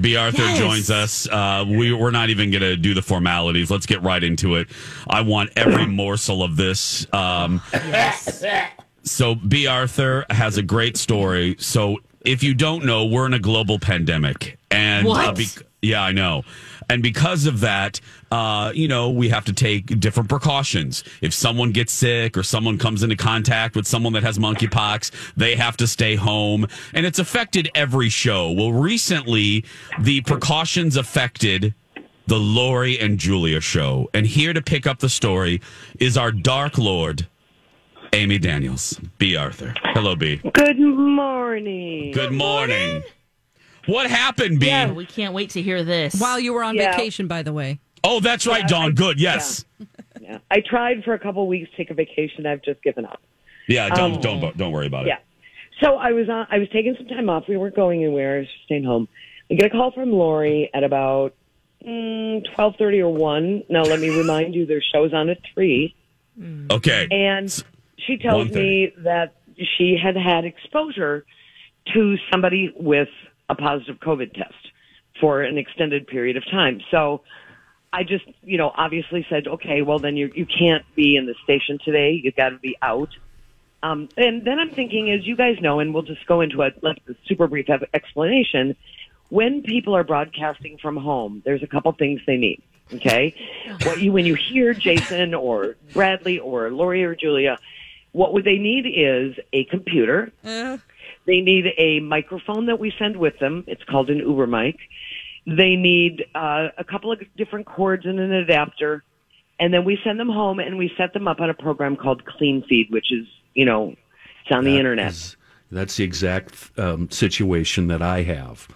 B. Arthur Yes. joins us. Uh, we, we're not even going to do the formalities. Let's get right into it. I want every morsel of this. Um, so, B. Arthur has a great story. So, if you don't know, we're in a global pandemic. And, What? bec- yeah, I know. And because of that, uh, you know, we have to take different precautions. If someone gets sick or someone comes into contact with someone that has monkeypox, they have to stay home. And it's affected every show. Well, recently, the precautions affected the Lori and Julia show. And here to pick up the story is our Dark Lord, Amy Daniels. B. Arthur. Hello, B. Good morning. Good morning. What happened, B? Oh, we can't wait to hear this. While you were on Yeah. vacation, by the way. Oh, that's right, Dawn. Good. Yes. Yeah. I tried for a couple weeks to take a vacation. I've just given up. Yeah. Don't Um, don't don't worry about it. Yeah. So I was on. I was taking some time off. We weren't going anywhere. I was just staying home. I get a call from Lori at about mm, twelve thirty or one. Now let me remind you, their show's on at three, Okay. and she tells me that she had had exposure to somebody with a positive COVID test for an extended period of time. So I just, you know, obviously said, okay, well then you you can't be in the station today. You've got to be out. Um, and then I'm thinking, as you guys know, and we'll just go into a like a super brief explanation. When people are broadcasting from home, there's a couple things they need. Okay, what you when you hear Jason or Bradley or Lori or Julia, what would they need is a computer. They need a microphone that we send with them. It's called an Uber mic. They need uh, a couple of different cords and an adapter. And then we send them home and we set them up on a program called Clean Feed, which is, you know, it's on the internet. is- that's the exact um, situation that I have.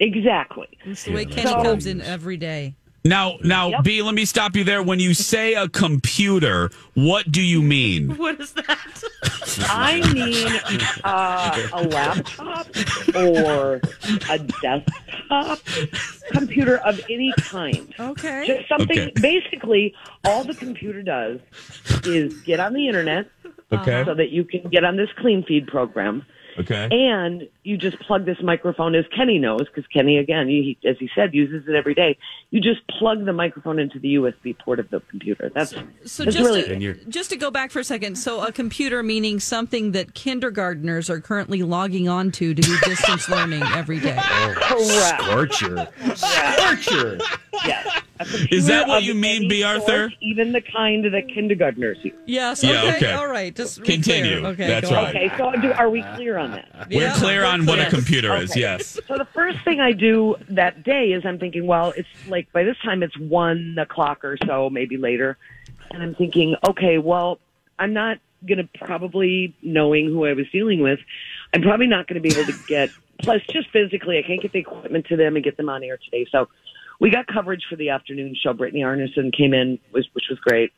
Exactly. It's the way Yeah, Kenny that's comes in every day. Now, now, Yep. B, let me stop you there. When you say a computer, what do you mean? what is that? I mean uh, a laptop or a desktop computer of any kind. Okay. Just something. Okay. Basically, all the computer does is get on the internet Okay. so that you can get on this clean feed program, Okay. and you just plug this microphone, as Kenny knows, because Kenny, again, he, as he said, uses it every day. You just plug the microphone into the USB port of the computer. That's So that's just really to, just to go back for a second, so a computer meaning something that kindergartners are currently logging on to to do distance learning every day. Oh, correct. Scorcher. Scorcher. Yes. A Is that what you mean, any B. Arthur? sort, even the kind that kindergartners use. Yes. Yeah, Okay. okay. All right. Just Continue. clear. Okay. That's right. Okay, so do, are we clear on that? We're Yeah, clear on what a yes. computer is. Okay. Yes. So the first thing I do that day is I'm thinking, well, it's like by this time it's one o'clock or so, maybe later, and I'm thinking, okay, well, I'm not going to probably knowing who I was dealing with, I'm probably not going to be able to get. Plus, just physically, I can't get the equipment to them and get them on air today. So we got coverage for the afternoon show. Brittany Arneson came in, was, which was great.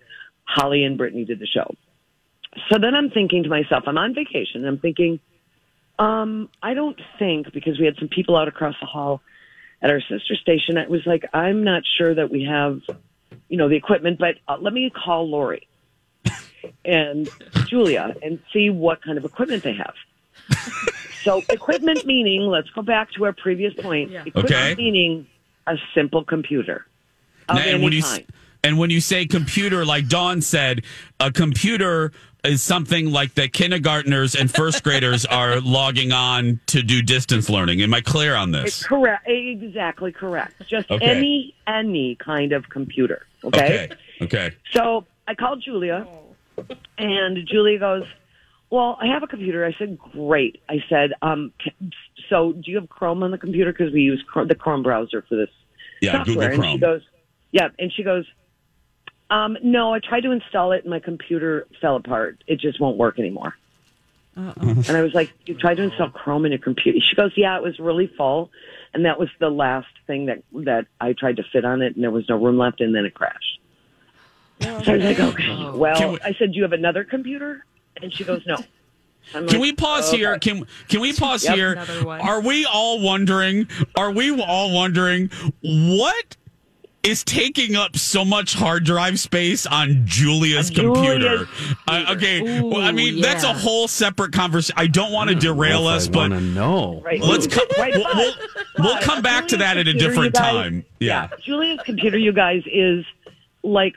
Holly and Brittany did the show. So then I'm thinking to myself, I'm on vacation. And I'm thinking, um, I don't think because we had some people out across the hall at our sister station. It was like I'm not sure that we have, you know, the equipment. But uh, let me call Lori and Julia and see what kind of equipment they have. so equipment meaning, let's go back to our previous point. Equipment Okay. meaning a simple computer of and when you kind. and when you say computer, like Dawn said, a computer is something like that kindergartners and first graders are logging on to do distance learning. Am I clear on It's this? correct. Exactly correct. Just Okay. any any kind of computer. Okay? Okay. Okay. So I called Julia, and Julia goes, "Well, I have a computer." I said, "Great." I said, um, "So do you have Chrome on the computer? Because we use Chrome, the Chrome browser for this Yeah, software." Google And she goes, "Yeah," and she goes, um, "No, I tried to install it, and my computer fell apart. It just won't work anymore." And I was like, "You tried to install Chrome in your computer?" She goes, "Yeah, it was really full, and that was the last thing that that I tried to fit on it, and there was no room left, and then it crashed." So I was like, "Okay, well," we- I said, "Do you have another computer?" And she goes, "No." I'm Can like, we pause "Okay." here? Can can we pause Yep. here? Are we all wondering? Are we all wondering what is taking up so much hard drive space on Julia's On computer? Julia's Uh, okay, Ooh, well, I mean that's a whole separate conversation. I don't want to derail us, I but no. Right. let's come. Right, we'll, we'll, we'll come back to Julia's that at a different guys- time. Yeah. Julia's computer, you guys, is like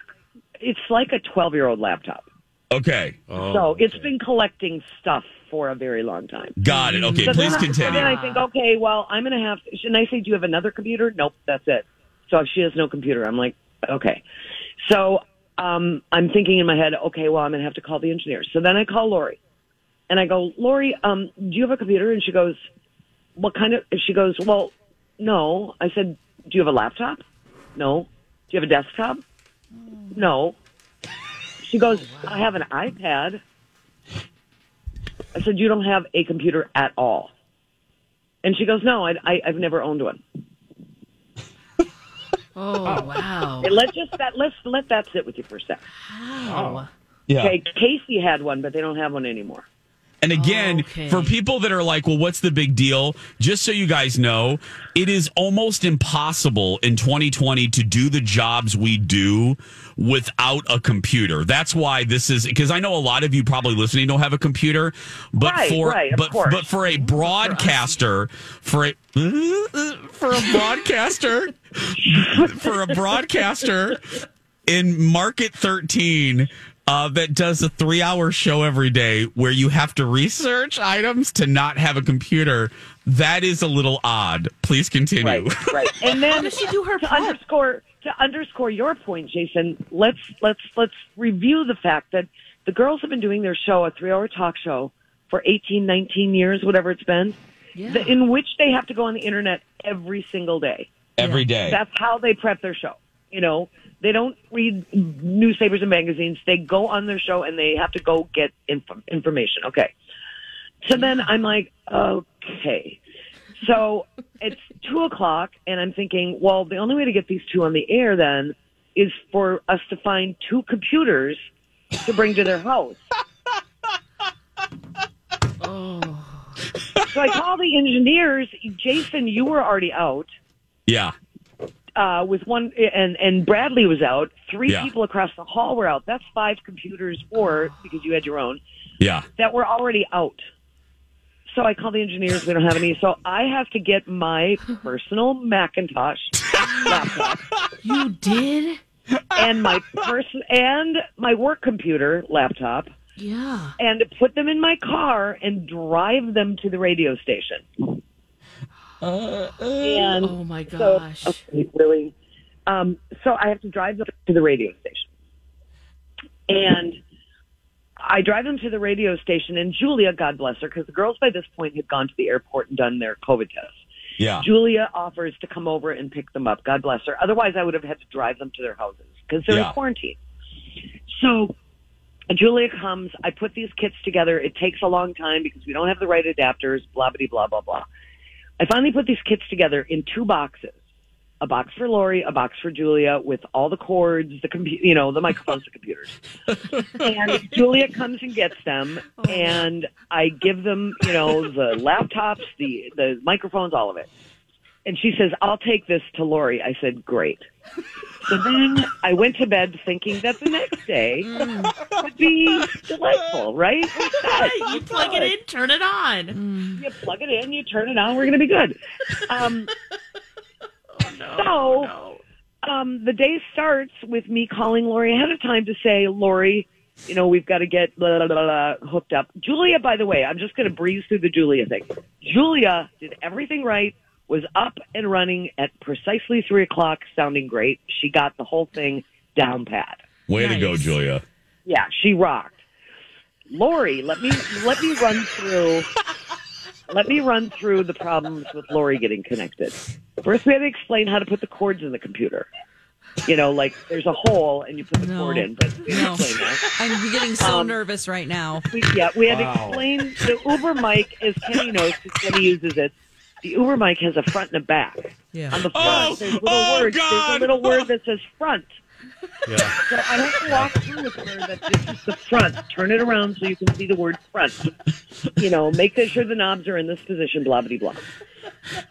it's like a twelve-year-old laptop. Okay. Oh, so it's okay. been collecting stuff for a very long time. Got it. Okay. So Please then, I- continue. Then I think, okay, well, I'm going to have. And I say, do you have another computer? Nope, that's it. So if she has no computer, I'm like, okay. So um, I'm thinking in my head, okay, well, I'm going to have to call the engineer. So then I call Lori, and I go, Lori, um, do you have a computer? And she goes, what kind of? She goes, well, no. I said, do you have a laptop? No. Do you have a desktop? No. She goes, oh, I have an iPad. I said, you don't have a computer at all. And she goes, no, I, I, I've never owned one. Oh, wow. And let's just that let's let that sit with you for a second. Wow. Yeah. Okay, Casey had one, but they don't have one anymore. And again, Okay. for people that are like, well, what's the big deal? Just so you guys know, it is almost impossible in 2020 to do the jobs we do without a computer. That's why this is because I know a lot of you probably listening don't have a computer, but Right, for right, but course. but for a broadcaster, for a for a broadcaster, for a broadcaster in Market 13 uh, that does a three hour show every day where you have to research items to not have a computer. That is a little odd. Please continue. Right, right. And then does she do her to prep? underscore to underscore your point, Jason, let's let's let's review the fact that the girls have been doing their show, a three hour talk show, for 18, 19 years, whatever it's been, Yeah. the- in which they have to go on the internet every single day. Every day. That's how they prep their show. You know, they don't read newspapers and magazines. They go on their show and they have to go get inf- information. Okay. So then I'm like, okay. So it's two o'clock and I'm thinking, well, the only way to get these two on the air then is for us to find two computers to bring to their house. Oh. So I call the engineers. Jason, you were already out. yeah. Uh, with one, and and Bradley was out. Three Yeah. people across the hall were out. That's five computers, or because you had your own, Yeah. that were already out. So I call the engineers. We don't have any. So I have to get my personal Macintosh laptop You did? and my person and my work computer laptop, Yeah. and put them in my car and drive them to the radio station. And Oh my So, gosh. okay, really. Um, so I have to drive them to the radio station. And I drive them to the radio station, and Julia, God bless her, because the girls by this point had gone to the airport and done their COVID tests. Yeah. Julia offers to come over and pick them up. God bless her. Otherwise, I would have had to drive them to their houses because they're Yeah. in quarantine. So Julia comes. I put these kits together. It takes a long time because we don't have the right adapters. Blah blah blah blah blah. I finally put these kits together in two boxes. A box for Lori, a box for Julia, with all the cords, the compu- you know, the microphones, the computers. and Julia comes and gets them, oh, and I give them, you know, the laptops, the the microphones, all of it. And she says, "I'll take this to Lori." I said, "Great." So then I went to bed thinking that the next day would be delightful, right? We're you plug it in, turn it on. You plug it in, you turn it on. We're going to be good. Um, so um, the day starts with me calling Lori ahead of time to say, Lori, you know, we've got to get blah, blah, blah, blah, hooked up. Julia, by the way, I'm just going to breeze through the Julia thing. Julia did everything right, was up and running at precisely three o'clock, sounding great. She got the whole thing down pat. Way to go, Julia. Yeah, she rocked. Lori, let me let me run through let me run through the problems with Lori getting connected. First we had to explain how to put the cords in the computer. You know, like there's a hole and you put the No. cord in, but we No. explain that. I'm getting so Um, nervous right now. We, yeah, we had to explain the Uber mic, as Kenny knows, because Kenny uses it. The Uber mic has a front and a back. Yeah. On the oh, front, Oh, there's little oh, words. There's a little word that says front. Yeah. So I have to walk through with her that this is the front. Turn it around so you can see the word front. You know, make sure the knobs are in this position, blah, blah, blah.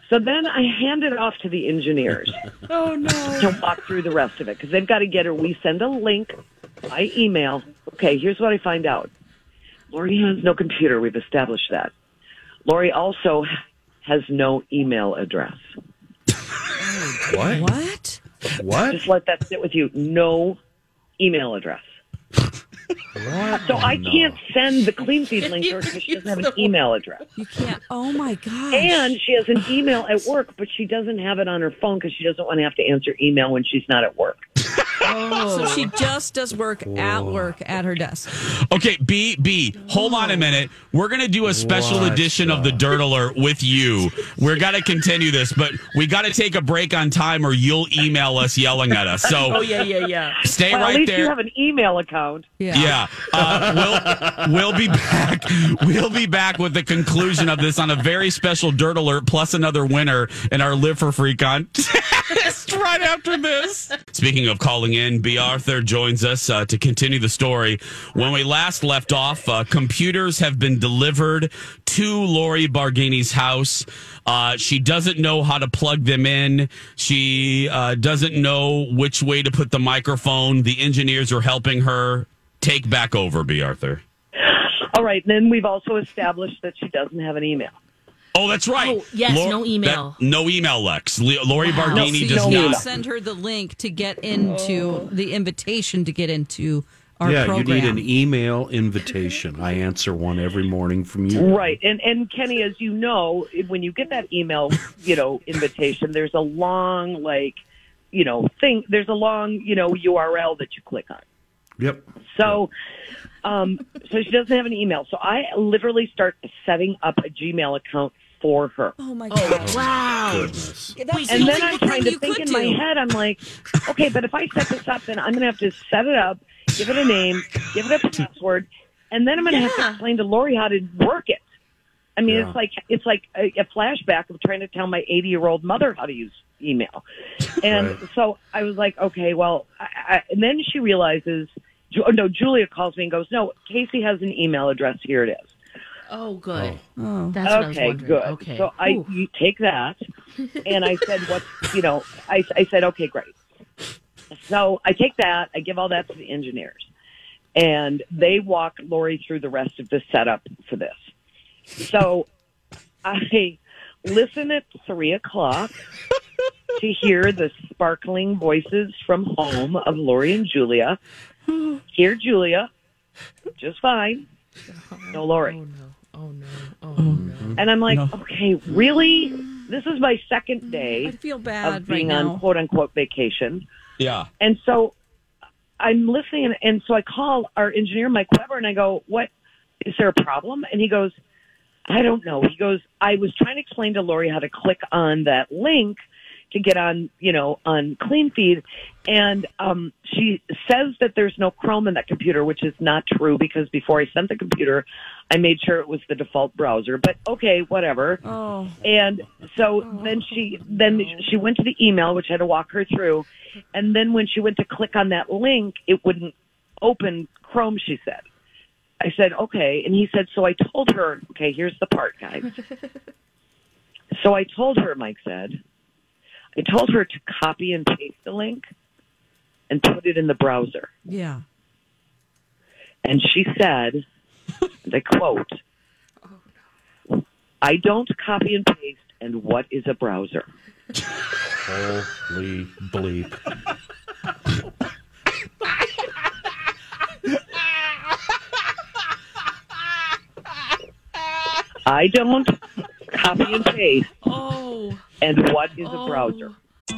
So then I hand it off to the engineers Oh no. to walk through the rest of it because they've got to get her. We send a link by email. Okay, here's what I find out. Lori has no computer. We've established that. Lori also has no email address. What? What? What? Just let that sit with you. No email address. What? So I oh, No. can't send the clean feed link to her because she doesn't have an email address. You can't. Oh my god! And she has an email at work, but she doesn't have it on her phone because she doesn't want to have to answer email when she's not at work. so she just does work at work at her desk. Okay, B B, hold on a minute. We're gonna do a special What edition of the Dirt Alert with you. We're gonna continue this, but we gotta take a break on time or you'll email us yelling at us. So Oh yeah, yeah, yeah. stay Well, at right least there. you have an email account. Yeah. Yeah, uh, we'll we'll be back. We'll be back with the conclusion of this on a very special Dirt Alert plus another winner in our Live for Free contest right after this. Speaking of calling in, B. Arthur joins us uh, to continue the story. When we last left off, uh, computers have been delivered to Lori Barghini's house. Uh, she doesn't know how to plug them in. She uh, doesn't know which way to put the microphone. The engineers are helping her. Take back over, B. Arthur. All right. Then we've also established that she doesn't have an email. Oh, that's right. Oh, yes, no email. that- no email, Lex. Le- Lori Barghini So does no not. email. send her the link to get into oh. the invitation to get into our yeah, program. you need an email invitation. I answer one every morning from you. Right. And and Kenny, as you know, when you get that email, you know, invitation, there's a long like, you know, thing. There's a long, you know, URL that you click on. Yep. So, um, so she doesn't have an email. So I literally start setting up a Gmail account for her. Oh my god. Oh wow. Goodness. That's Wait, the And then I'm trying to think could in my head, I'm like, okay, but if I set this up, then I'm going to have to set it up, give it a name, give it a password, and then I'm going to have to explain to Lori how to work it. I mean, Yeah. it's like it's like a, a flashback of trying to tell my 80 year old mother how to use email. And Right. so I was like, okay, well, I, I, and then she realizes, Ju- oh, no, Julia calls me and goes, no, Casey has an email address. Here it is. Oh good. Oh. oh. That's what I was Okay, wondering. good. Okay. So I Ooh. you take that, and I said, "What?" You know, I I said, "Okay, great." So I take that, I give all that to the engineers, and they walk Lori through the rest of the setup for this. So I listen at three o'clock to hear the sparkling voices from home of Lori and Julia. Hear Julia, just fine. Oh, no Lori. Oh no. Oh no. Oh mm-hmm. no. And I'm like, okay, really? This is my second mm, day I feel bad of right being now. on quote unquote vacation. Yeah. And so I'm listening, and, and so I call our engineer, Mike Weber, and I go, what? Is there a problem? And he goes, I don't know. He goes, I was trying to explain to Lori how to click on that link to get on, you know, on Clean Feed. And um, she says that there's no Chrome in that computer, which is not true because before I sent the computer, I made sure it was the default browser. But okay, whatever. Oh. And so then she then she went to the email, which I had to walk her through. And then when she went to click on that link, it wouldn't open Chrome. She said. I said okay, and he said so. I told her okay. Here's the part, guys. so I told her, Mike said, I told her to copy and paste the link and put it in the browser. Yeah. And she said, and I quote. I don't copy and paste, and what is a browser? Holy bleep. I don't copy and paste. Oh. And what is Oh. a browser? Oh.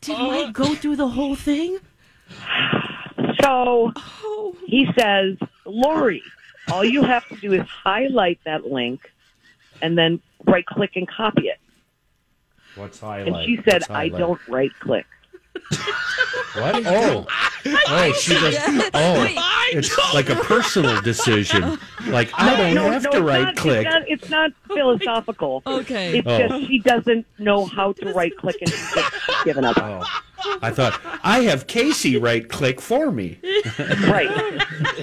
Did Mike go through the whole thing? So Oh. he says, Lori, all you have to do is highlight that link and then right click and copy it. What's highlight? And she said, What's I highlight? don't right click. What? Oh, oh, she does. Oh, it's like a personal decision. Like I don't no, have no, to it's right not, click. It's not, it's not philosophical. Okay. It's Oh. just she doesn't know how to right click and she's just given up. Oh, I thought I have Casey right click for me. Right.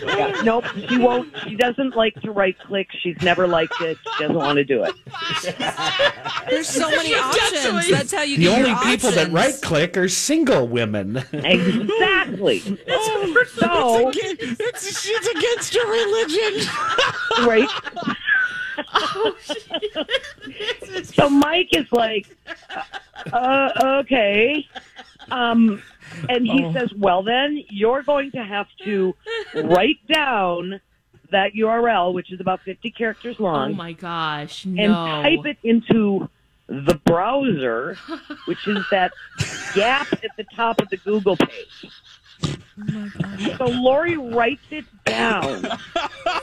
Yeah, nope. She won't. She doesn't like to right click. She's never liked it. She doesn't want to do it. There's so many options. That's how you The get only your people that options. right click are single women. Exactly. Oh, so It's, it's against your religion. right. so Mike is like, uh, okay. Um, and he says, well, then you're going to have to write down that URL, which is about 50 characters long. Oh my gosh. and type it into the browser, which is that gap at the top of the Google page. Oh my gosh. so Lori writes it down.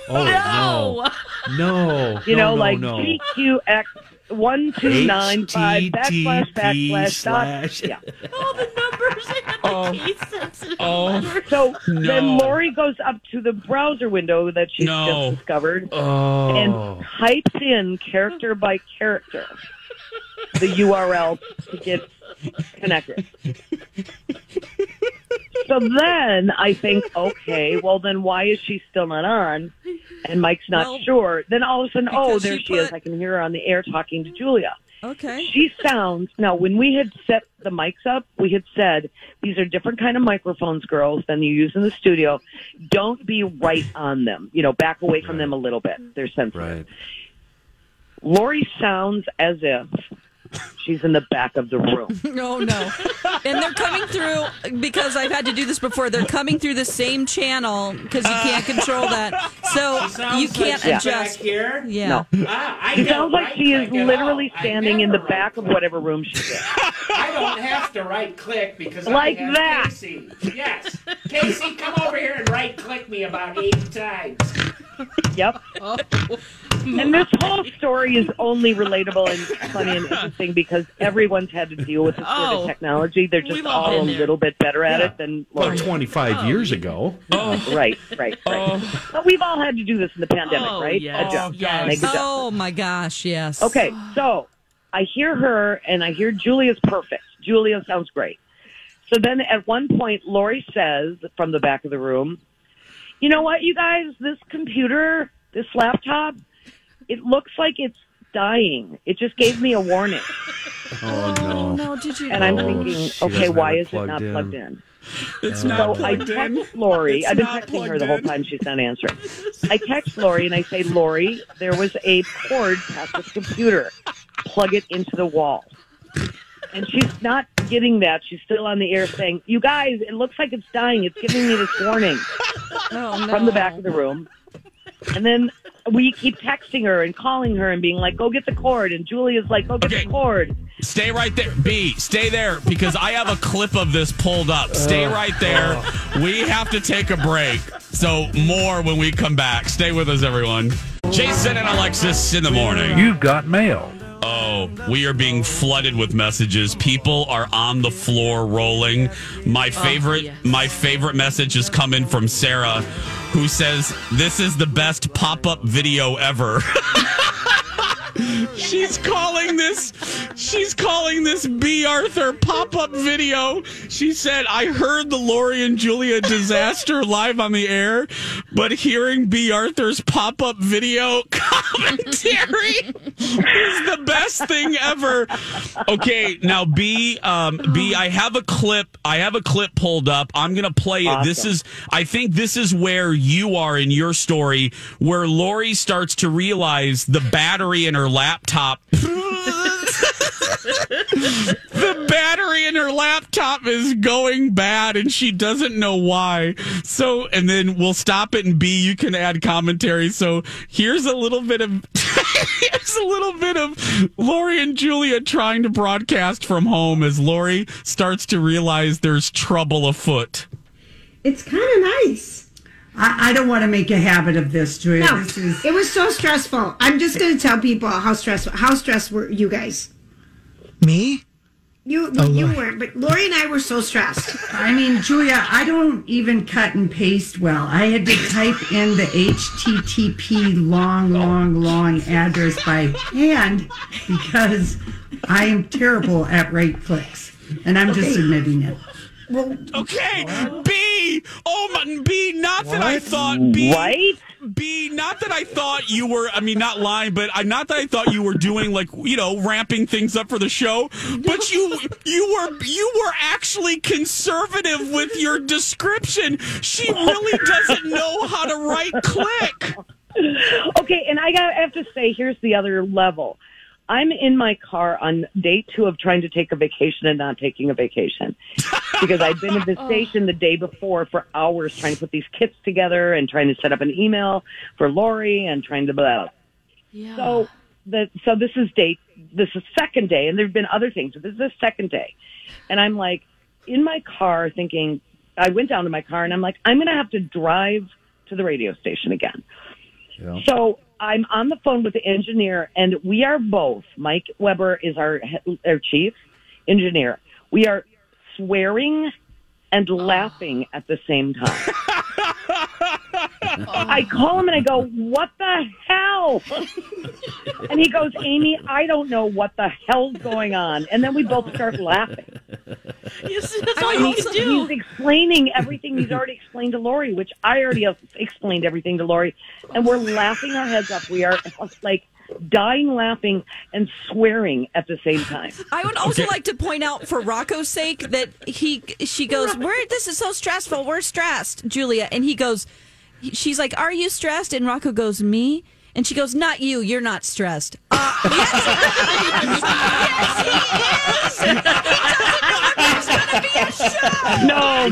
Oh no, no, You no, know, no, like no. GQX one two nine five backslash backslash dot. slash- Yeah. All the numbers and Oh. the case sensitive Oh. So No. then Lori goes up to the browser window that she's No. just discovered Oh, and types in character by character the URL to get connected. So then I think, okay, well then why is she still not on? And Mike's not Well, sure. Then all of a sudden, oh, because there you she is. I can hear her on the air talking to Julia. Okay. She sounds now when we had set the mics up, we had said these are different kind of microphones, girls, than you use in the studio. Don't be right on them. You know, back away from them a little bit. They're sensitive. right. Lori sounds as if she's in the back of the room. No, no. And they're coming through because I've had to do this before. They're coming through the same channel because you can't control that. So you can't Yeah. adjust. here. Yeah. No. Ah, I It sounds like right she is literally standing in the never back of whatever room she's in. I don't have to right click because Like I have that. Casey. Yes, Casey, come over here and right click me about eight times. Yep. And this whole story is only relatable and funny and interesting because everyone's had to deal with this sort Oh. of technology. They're just We've all all a been there. little bit better at Yeah. it than About Lori. 25 years ago. Oh. Right, right, right. Oh. But we've all had to do this in the pandemic, Oh, right? yes. Adjust. Yes. Make adjustments. Oh my gosh, yes. Okay, so I hear her and I hear Julia's perfect. Julia sounds great. So then at one point, Lori says from the back of the room, you know what, you guys, this computer, this laptop, it looks like it's dying. It just gave me a warning. Oh no. Oh, no, did you? And I'm Oh, thinking, she okay, doesn't why have it is it plugged not in. plugged in? It's So not I plugged in. text Lori. It's I've been not texting her plugged the whole in. time she's not answering. I text Lori and I say, Lori, there was a cord past this computer. Plug it into the wall. And she's not getting that. She's still on the air saying, You guys, it looks like it's dying. It's giving me this warning Oh, no. from the back of the room. And then we keep texting her and calling her and being like, Go get the cord. And Julia's like, Go get Okay. the cord. Stay right there. B, stay there because I have a clip of this pulled up. Stay right there. We have to take a break. So, more when we come back. Stay with us, everyone. Jason and Alexis in the morning. You've got mail. Oh, we are being flooded with messages. People are on the floor rolling. My oh, favorite yes. my favorite message is coming from Sarah who says this is the best pop-up video ever. She's calling this she's calling this B Arthur pop-up video. She said, I heard the Lori and Julia disaster live on the air, but hearing B Arthur's pop-up video commentary is the best thing ever. Okay, now B um B I have a clip I have a clip pulled up. I'm gonna play it. This is I think this is where you are in your story, where Lori starts to realize the battery in her laptop the battery in her laptop is going bad and she doesn't know why. So, and then we'll stop it and B, you can add commentary. So here's a little bit of, here's a little bit of Lori and Julia trying to broadcast from home as Lori starts to realize there's trouble afoot. It's kind of nice. I, I don't want to make a habit of this, Julia. No, This is it was so stressful. I'm just going to tell people how stressful. How stressed were you guys? Me? You Oh, you Lord. weren't, but Lori and I were so stressed. I mean, Julia, I don't even cut and paste well. I had to type in the HTTP long, long, long address by hand because I am terrible at right clicks. And I'm just admitting it. Well, Okay, B. Oh my B. Not that I thought B. Right? B. Not that I thought you were. I mean, not lying, but I not that I thought you were doing like you know ramping things up for the show. But you you were you were actually conservative with your description. She really doesn't know how to right click. Okay, and I got I have to say, here's the other level. I'm in my car on day two of trying to take a vacation and not taking a vacation because I'd been at the oh. station the day before for hours trying to put these kits together and trying to set up an email for Lori and trying to blah. Yeah. So the so this is day this is second day and there've been other things, but this is the second day. And I'm like in my car thinking I went down to my car and I'm like, I'm gonna have to drive to the radio station again. Yeah. So I'm on the phone with the engineer, and we are both. Mike Weber is our our chief engineer. We are swearing and ah. laughing at the same time. I call him and I go, "What the hell?" and he goes, "Amy, I don't know what the hell's going on." And then we both start laughing. Yes, that's all I you can do. He's explaining everything he's already explained to Lori, which I already have explained everything to Lori, and we're laughing our heads up. We are like dying laughing and swearing at the same time. I would also like to point out for Rocco's sake that he she goes, "We're this is so stressful. We're stressed, Julia." And he goes, she's like, "Are you stressed?" And Rocco goes, "Me." And she goes, "Not you. You're not stressed." Uh, yes, yes, he is. He doesn't know if there's gonna be a show.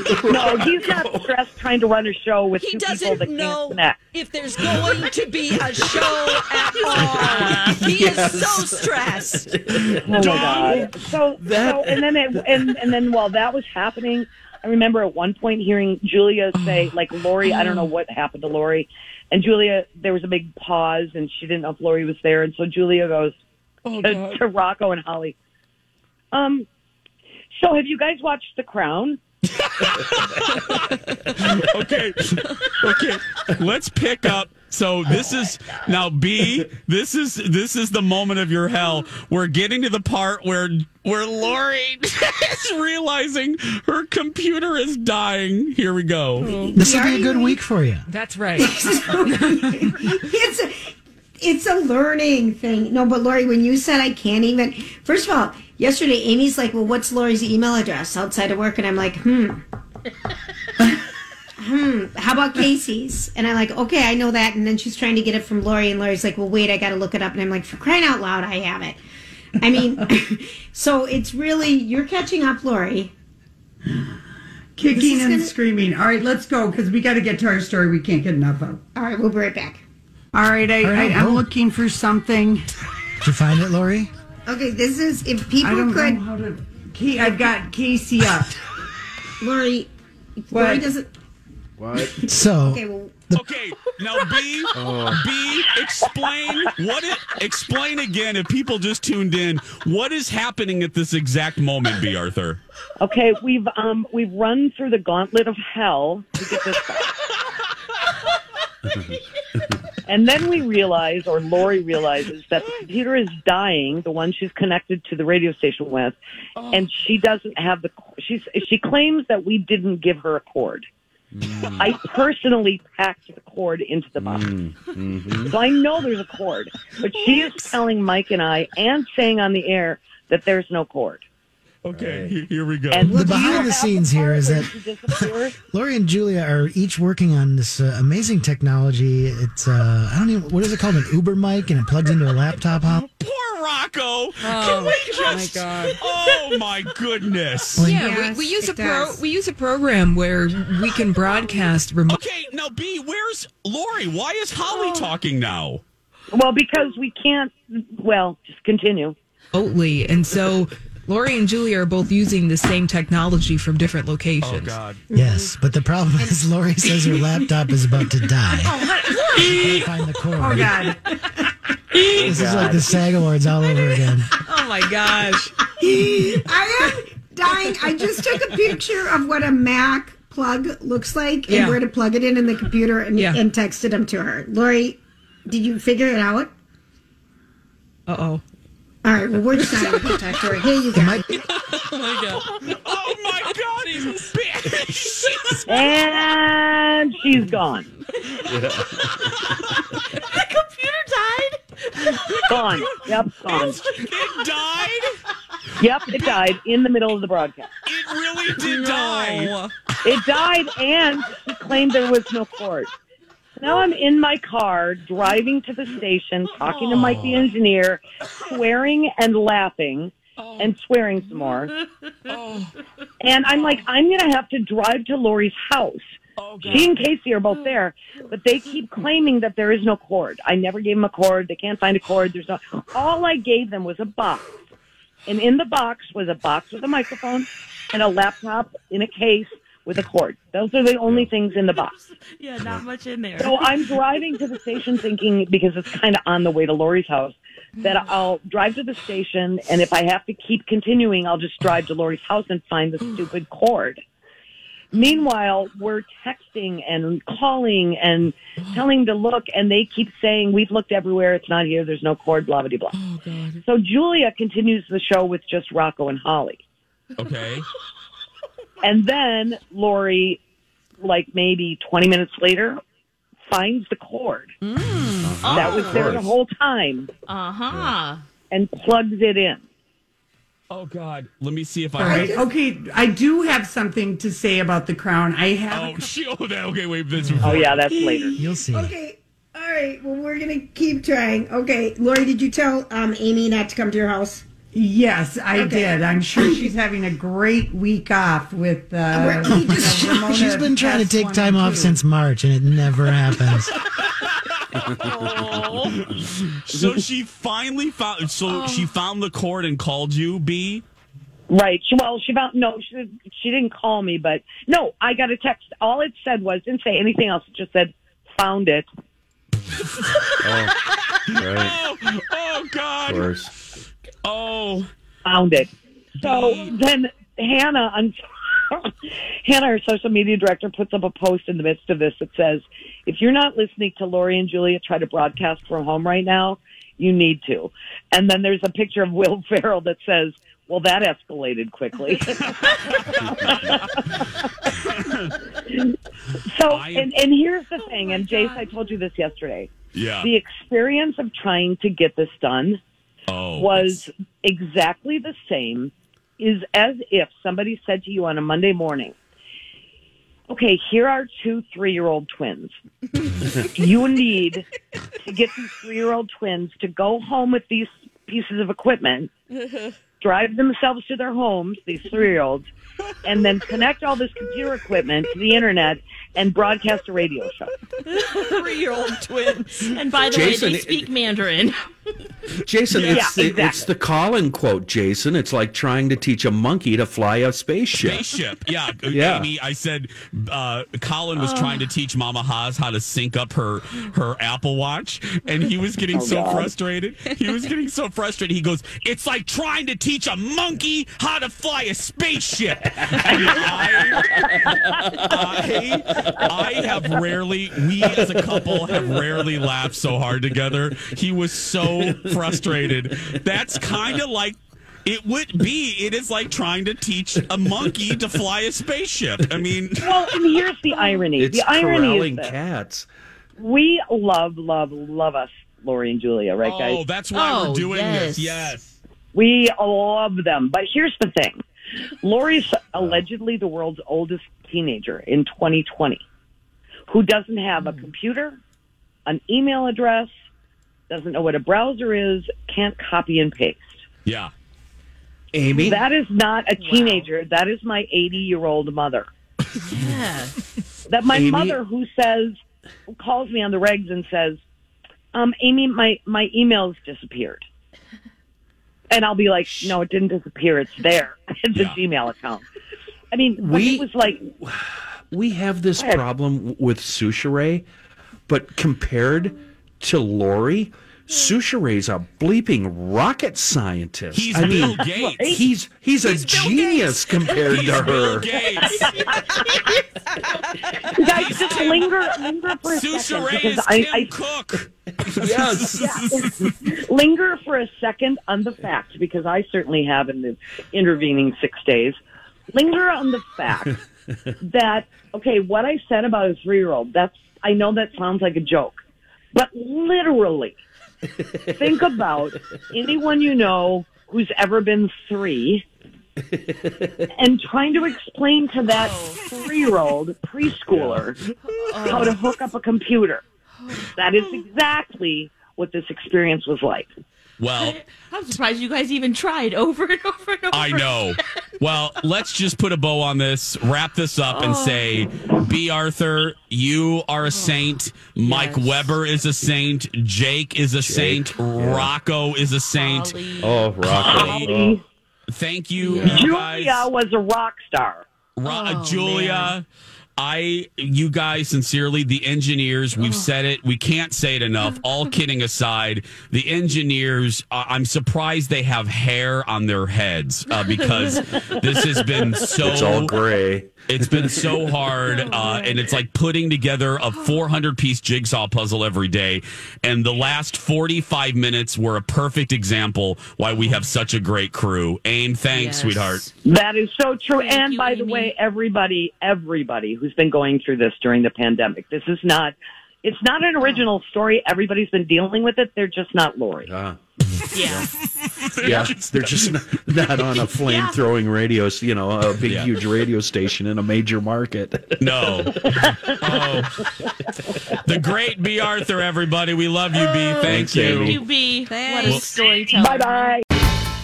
No, no, he's not stressed trying to run a show with He two people doesn't that know can't connect. if there's going to be a show at all. He is so stressed. Oh my god! So, so and then it, and and then while that was happening, I remember at one point hearing Julia say, like Lori, I don't know what happened to Lori, and Julia, there was a big pause, and she didn't know if Lori was there, and so Julia goes to, to Rocco and Holly, um, so have you guys watched The Crown? Okay. Okay. Let's pick up. So this is now B. This is this is the moment of your hell. We're getting to the part where where Lori is realizing her computer is dying. Here we go. This will be a good week for you. That's right. it's a, it's a learning thing. No, but Lori, when you said I can't even, first of all, yesterday Amy's like, "Well, what's Lori's email address outside of work?" And I'm like, "Hmm." Hmm. How about Casey's? And I'm like, okay, I know that. And then she's trying to get it from Lori, and Lori's like, well, wait, I got to look it up. And I'm like, for crying out loud, I have it. I mean, so it's really you're catching up, Lori. Kicking and gonna- screaming. All right, let's go because we got to get to our story. We can't get enough of. All right, we'll be right back. All right, I, All right, I, I'm looking for something. Did you find it, Lori? Okay, this is if people I people don't could. know how to. Kay, I've got Casey up. Lori, What? Lori doesn't. What? So, Okay, well, Okay, now B, Oh. B, explain what it explain again if people just tuned in. What is happening at this exact moment, B. Arthur? Okay, we've um we've run through the gauntlet of hell to get this far. and then we realize, or Lori realizes, that the computer is dying, the one she's connected to the radio station with, oh. and she doesn't have the. She's she claims that we didn't give her a cord. Mm. I personally packed the cord into the box. Mm. Mm-hmm. So I know there's a cord, but she is telling Mike and I and saying on the air that there's no cord. Okay, he- here we go. And the behind the scenes the here part is where that she? Lori and Julia are each working on this uh, amazing technology. It's uh, I don't even what is it called an Uber mic and it plugs into a laptop. Huh? Poor Rocco. Can Oh, we my just? God. Oh my goodness. Well, Yeah, Yes, we, we use a pro does. we use a program where we can broadcast remote. Okay, now B, where's Lori? Why is Holly talking now? Well, because we can't. Well, just continue. remotely, and so Lori and Julie are both using the same technology from different locations. Oh God! Yes, but the problem is Lori says her laptop is about to die. Can't find the cord. Oh God. This is like the SAG Awards all over again. Oh my gosh! I am dying. I just took a picture of what a Mac plug looks like and Yeah. where to plug it in in the computer and, Yeah. and texted them to her. Lori, did you figure it out? Uh oh. All right, well, we're just not going to contact her. Here you go. Oh my god! Oh my God, he's She's- And she's gone. The computer died. Gone. Yep, gone. It died. Yep, it died in the middle of the broadcast. It really did die. It died, and she claimed there was no cord. Now I'm in my car driving to the station, talking to Mike the engineer, swearing and laughing, oh. and swearing some more. Oh. And I'm like, I'm going to have to drive to Lori's house. Oh, she and Casey are both there, but they keep claiming that there is no cord. I never gave them a cord. They can't find a cord. There's no. All I gave them was a box, and in the box was a box with a microphone and a laptop in a case with a cord. Those are the only things in the box. Yeah, not much in there. So I'm driving to the station thinking, because it's kind of on the way to Lori's house, that mm. I'll drive to the station, and if I have to keep continuing, I'll just drive to Lori's house and find the stupid cord. Meanwhile, we're texting and calling and telling to look, and they keep saying, We've looked everywhere, it's not here, there's no cord, blah, blah, blah. Oh, God. So Julia continues the show with just Rocco and Holly. Okay. And then Lori, like maybe 20 minutes later, finds the cord that was there the whole time Uh huh. and plugs it in. Oh God. Let me see if All I. right. Okay. I do have something to say about the crown. I have. Oh, she, oh, that, okay. Wait. This. Oh, yeah, that's later. You'll see. Okay. All right. Well, we're going to keep trying. Okay. Lori, did you tell um, Amy not to come to your house? Yes, I Okay. did. I'm sure she's having a great week off with. Uh, Where- he just- Ramona She's been trying to Test take one time and off two. since March, and it never happens. So she finally found. So Oh. she found the cord and called you, B. Right. She, well, she found, no, she, she didn't call me, but no, I got a text. All it said was, didn't say anything else. It just said, found it. Oh, right. Oh, oh Of God. course. Oh. Found it. So then Hannah, on, Hannah, our social media director, puts up a post in the midst of this that says, if you're not listening to Lori and Julia try to broadcast from home right now, you need to. And then there's a picture of Will Ferrell that says, well, that escalated quickly. so, and, and here's the thing, and Jace, I told you this yesterday. Yeah. The experience of trying to get this done Oh. was exactly the same is as if somebody said to you on a Monday morning, okay, here are two three year old twins. you need to get these three year old twins to go home with these pieces of equipment, drive themselves to their homes, these three year olds, and then connect all this computer equipment to the internet and broadcast a radio show. Three year old twins. And by the way, Jason, they it- speak Mandarin. Jason, Yeah, it's the, exactly. it's the Colin quote, Jason. It's like trying to teach a monkey to fly a spaceship. Spaceship. Yeah. Yeah. Amy, I said uh, Colin was trying to teach Mama Haas how to sync up her her Apple Watch, and he was getting Oh, so God. frustrated. He was getting so frustrated. He goes, "It's like trying to teach a monkey how to fly a spaceship." And I, I, I have rarely, we as a couple have rarely laughed so hard together. He was so frustrated. That's kind of like it would be. It is like trying to teach a monkey to fly a spaceship. I mean, Well, and here's the irony. It's the irony corralling is this. cats. we love, love, love us, Lori and Julia, right, oh, guys? oh, that's why we're oh, doing this. Yes. We love them. But here's the thing Lori's allegedly the world's oldest teenager in 2020 who doesn't have a hmm. computer, an email address, doesn't know what a browser is, can't copy and paste. Yeah. Amy? That is not a teenager. That is my 80 year old mother. Yeah. That my Amy? mother who says, who calls me on the regs and says, um, Amy, my, my email's disappeared. And I'll be like, no, it didn't disappear. It's there. It's a Gmail account. I mean, We- it was like, We have this problem with Sushere, but compared to Lori, Sushire's a bleeping rocket scientist. He's I Bill mean, Gates. He's he's, a genius compared He's to Bill her. Gates. guys, just linger, linger for a second. Sushere because is I, Tim I, Cook. Yes. linger for a second on the fact because I certainly have in the intervening six days. Linger on the fact that okay, what I said about a three-year-old. That's I know that sounds like a joke, but literally, think about anyone you know who's ever been three. and trying to explain to that three-year-old preschooler how to hook up a computer. Oh. That is exactly what this experience was like. Well, I'm surprised you guys even tried over and over and over. I know. Well, let's just put a bow on this, wrap this up, and Oh. say, B. Arthur, you are a oh, saint. Mike Weber is a saint. Jake is a saint. Rocco is a saint. Oh, Rocco. Holly. Oh. Thank you, you Julia guys. was a rock star. Ro- oh, Julia, I, you guys, sincerely, the engineers, we've said it. We can't say it enough. All kidding aside, the engineers, uh, I'm surprised they have hair on their heads uh, because this has been so. It's all gray. It's been so hard, uh, and it's like putting together a 400 piece jigsaw puzzle every day. And the last 45 minutes were a perfect example why we have such a great crew. Aim, thanks, Yes. sweetheart. That is so true. Thank and you, by the way, everybody, everybody who's been going through this during the pandemic, this is not, it's not an original story. Everybody's been dealing with it. They're just not Lori. Yeah. Yeah, they're just not, not on a flame throwing radio, you know, a big, Yeah. huge radio station in a major market. No. Oh. The great B. Arthur, everybody. We love you, B. Oh. Thank Thanks, you. Amy. You be what a Thanks. storyteller. Bye bye.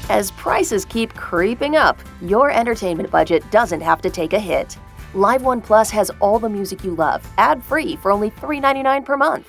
As prices keep creeping up, your entertainment budget doesn't have to take a hit. LiveOne Plus has all the music you love, ad free for only $3.99 per month.